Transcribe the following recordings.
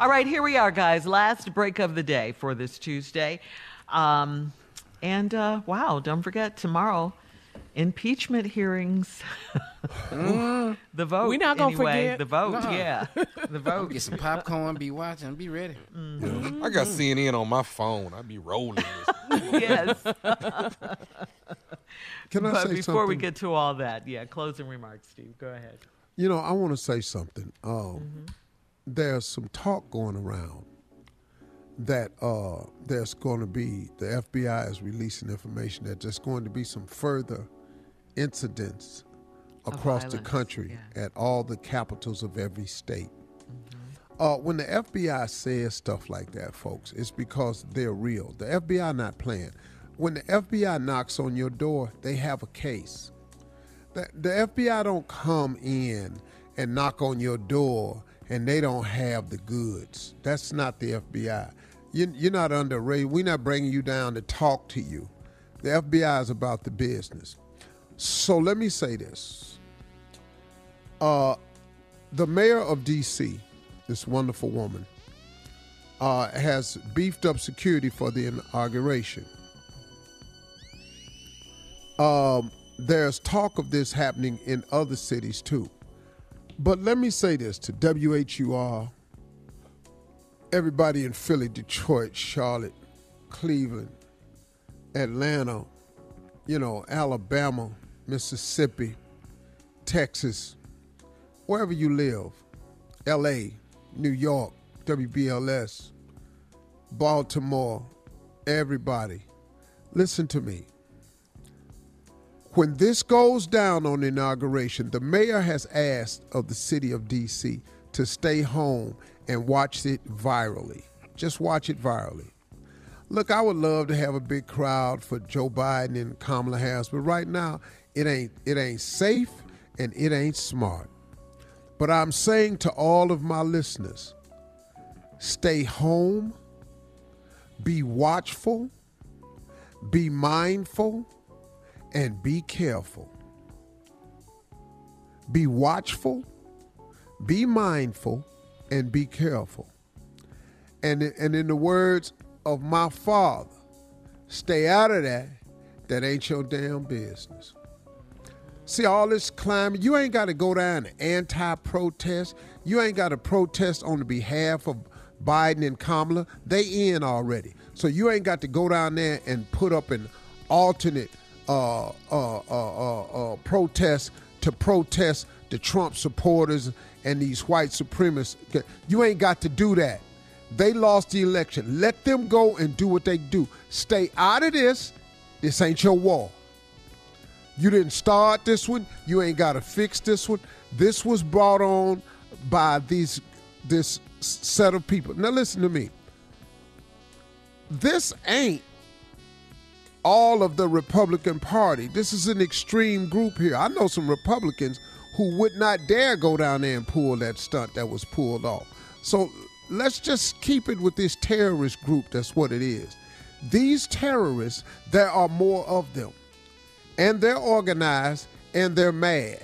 All right, here we are, guys. Last break of the day for this Tuesday. Um, and uh, wow, don't forget tomorrow, impeachment hearings. the vote. We're not gonna anyway. forget. The vote, Nuh-uh. yeah. The vote. Get some popcorn, be watching, be ready. Mm. I got CNN on my phone. I'd be rolling this. yes. Can I but say before we get to all that, yeah, closing remarks, Steve. Go ahead. You know, I want to say something. Um, Mm-hmm. There's some talk going around that uh, there's going to be the FBI is releasing information that there's going to be some further incidents across the country yeah. at all the capitals of every state. Mm-hmm. Uh, when the FBI says stuff like that, folks, it's because they're real. The FBI not playing. When the FBI knocks on your door, they have a case. The, the FBI don't come in and knock on your door and they don't have the goods. That's not the FBI. You, you're not under raid. We're not bringing you down to talk to you. The FBI is about the business. So let me say this. Uh, the mayor of D.C., this wonderful woman, uh, has beefed up security for the inauguration. Um, there's talk of this happening in other cities too. But let me say this to WHUR, everybody in Philly, Detroit, Charlotte, Cleveland, Atlanta, you know, Alabama, Mississippi, Texas, wherever you live, LA, New York, WBLS, Baltimore, everybody, listen to me. When this goes down on inauguration, the mayor has asked of the city of DC to stay home and watch it virally. Just watch it virally. Look, I would love to have a big crowd for Joe Biden and Kamala Harris, but right now it ain't it ain't safe and it ain't smart. But I'm saying to all of my listeners, stay home, be watchful, be mindful, and be careful. Be watchful, be mindful, and be careful. And, and in the words of my father, stay out of that. That ain't your damn business. See all this climbing. You ain't got to go down to anti-protest. You ain't got to protest on the behalf of Biden and Kamala. They in already. So you ain't got to go down there and put up an alternate uh, uh, uh, uh, uh, protest to protest the Trump supporters and these white supremacists. You ain't got to do that. They lost the election. Let them go and do what they do. Stay out of this. This ain't your war. You didn't start this one. You ain't got to fix this one. This was brought on by these this set of people. Now listen to me. This ain't all of the Republican Party. This is an extreme group here. I know some Republicans who would not dare go down there and pull that stunt that was pulled off. So let's just keep it with this terrorist group. That's what it is. These terrorists, there are more of them. And they're organized and they're mad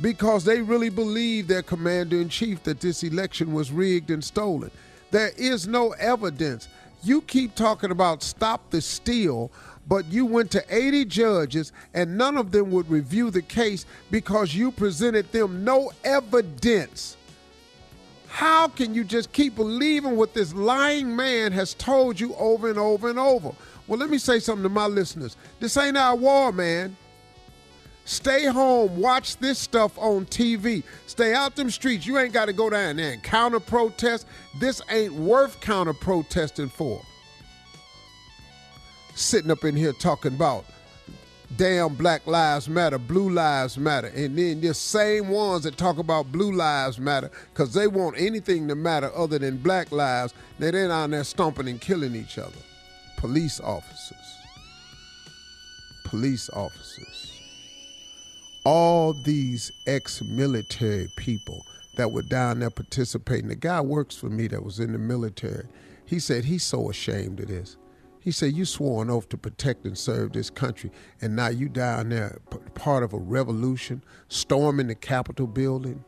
because they really believe their commander in chief that this election was rigged and stolen. There is no evidence. You keep talking about stop the steal, but you went to 80 judges and none of them would review the case because you presented them no evidence. How can you just keep believing what this lying man has told you over and over and over? Well, let me say something to my listeners. This ain't our war, man. Stay home, watch this stuff on TV. Stay out them streets. You ain't got to go down there and counter protest. This ain't worth counter protesting for. Sitting up in here talking about damn Black Lives Matter, Blue Lives Matter, and then the same ones that talk about Blue Lives Matter because they want anything to matter other than Black lives. They're down there stomping and killing each other. Police officers. Police officers all these ex-military people that were down there participating. The guy works for me that was in the military. He said he's so ashamed of this. He said you swore an oath to protect and serve this country, and now you down there part of a revolution, storming the Capitol building.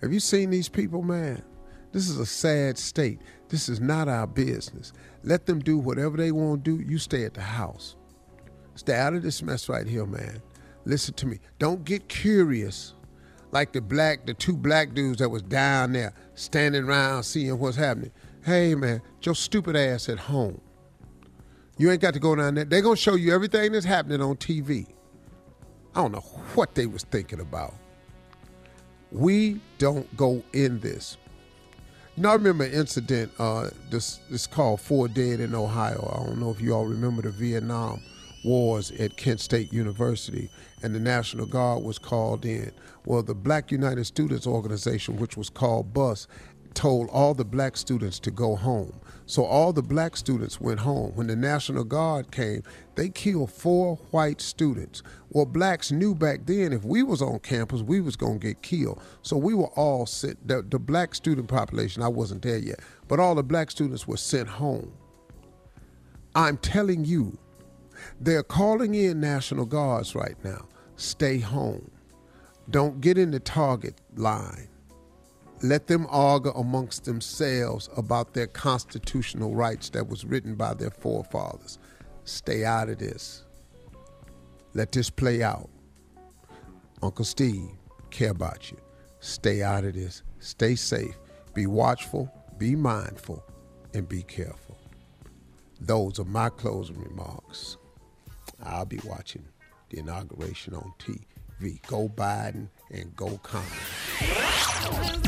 Have you seen these people, man? This is a sad state. This is not our business. Let them do whatever they want to do. You stay at the house. Stay out of this mess right here, man. Listen to me. Don't get curious like the black, the two black dudes that was down there standing around seeing what's happening. Hey, man, your stupid ass at home. You ain't got to go down there. They're gonna show you everything that's happening on TV. I don't know what they was thinking about. We don't go in this. You know, I remember an incident. Uh, this this called Four Dead in Ohio. I don't know if you all remember the Vietnam Wars at Kent State University, and the National Guard was called in. Well, the Black United Students Organization, which was called BUS, told all the black students to go home. So all the black students went home. When the National Guard came, they killed four white students. Well, blacks knew back then if we was on campus, we was gonna get killed. So we were all sent. The, the black student population, I wasn't there yet, but all the black students were sent home. I'm telling you, they're calling in National Guards right now. Stay home. Don't get in the target line. Let them argue amongst themselves about their constitutional rights that was written by their forefathers. Stay out of this. Let this play out. Uncle Steve, care about you. Stay out of this. Stay safe. Be watchful, be mindful, and be careful. Those are my closing remarks. I'll be watching the inauguration on TV. Go Biden and go Congress.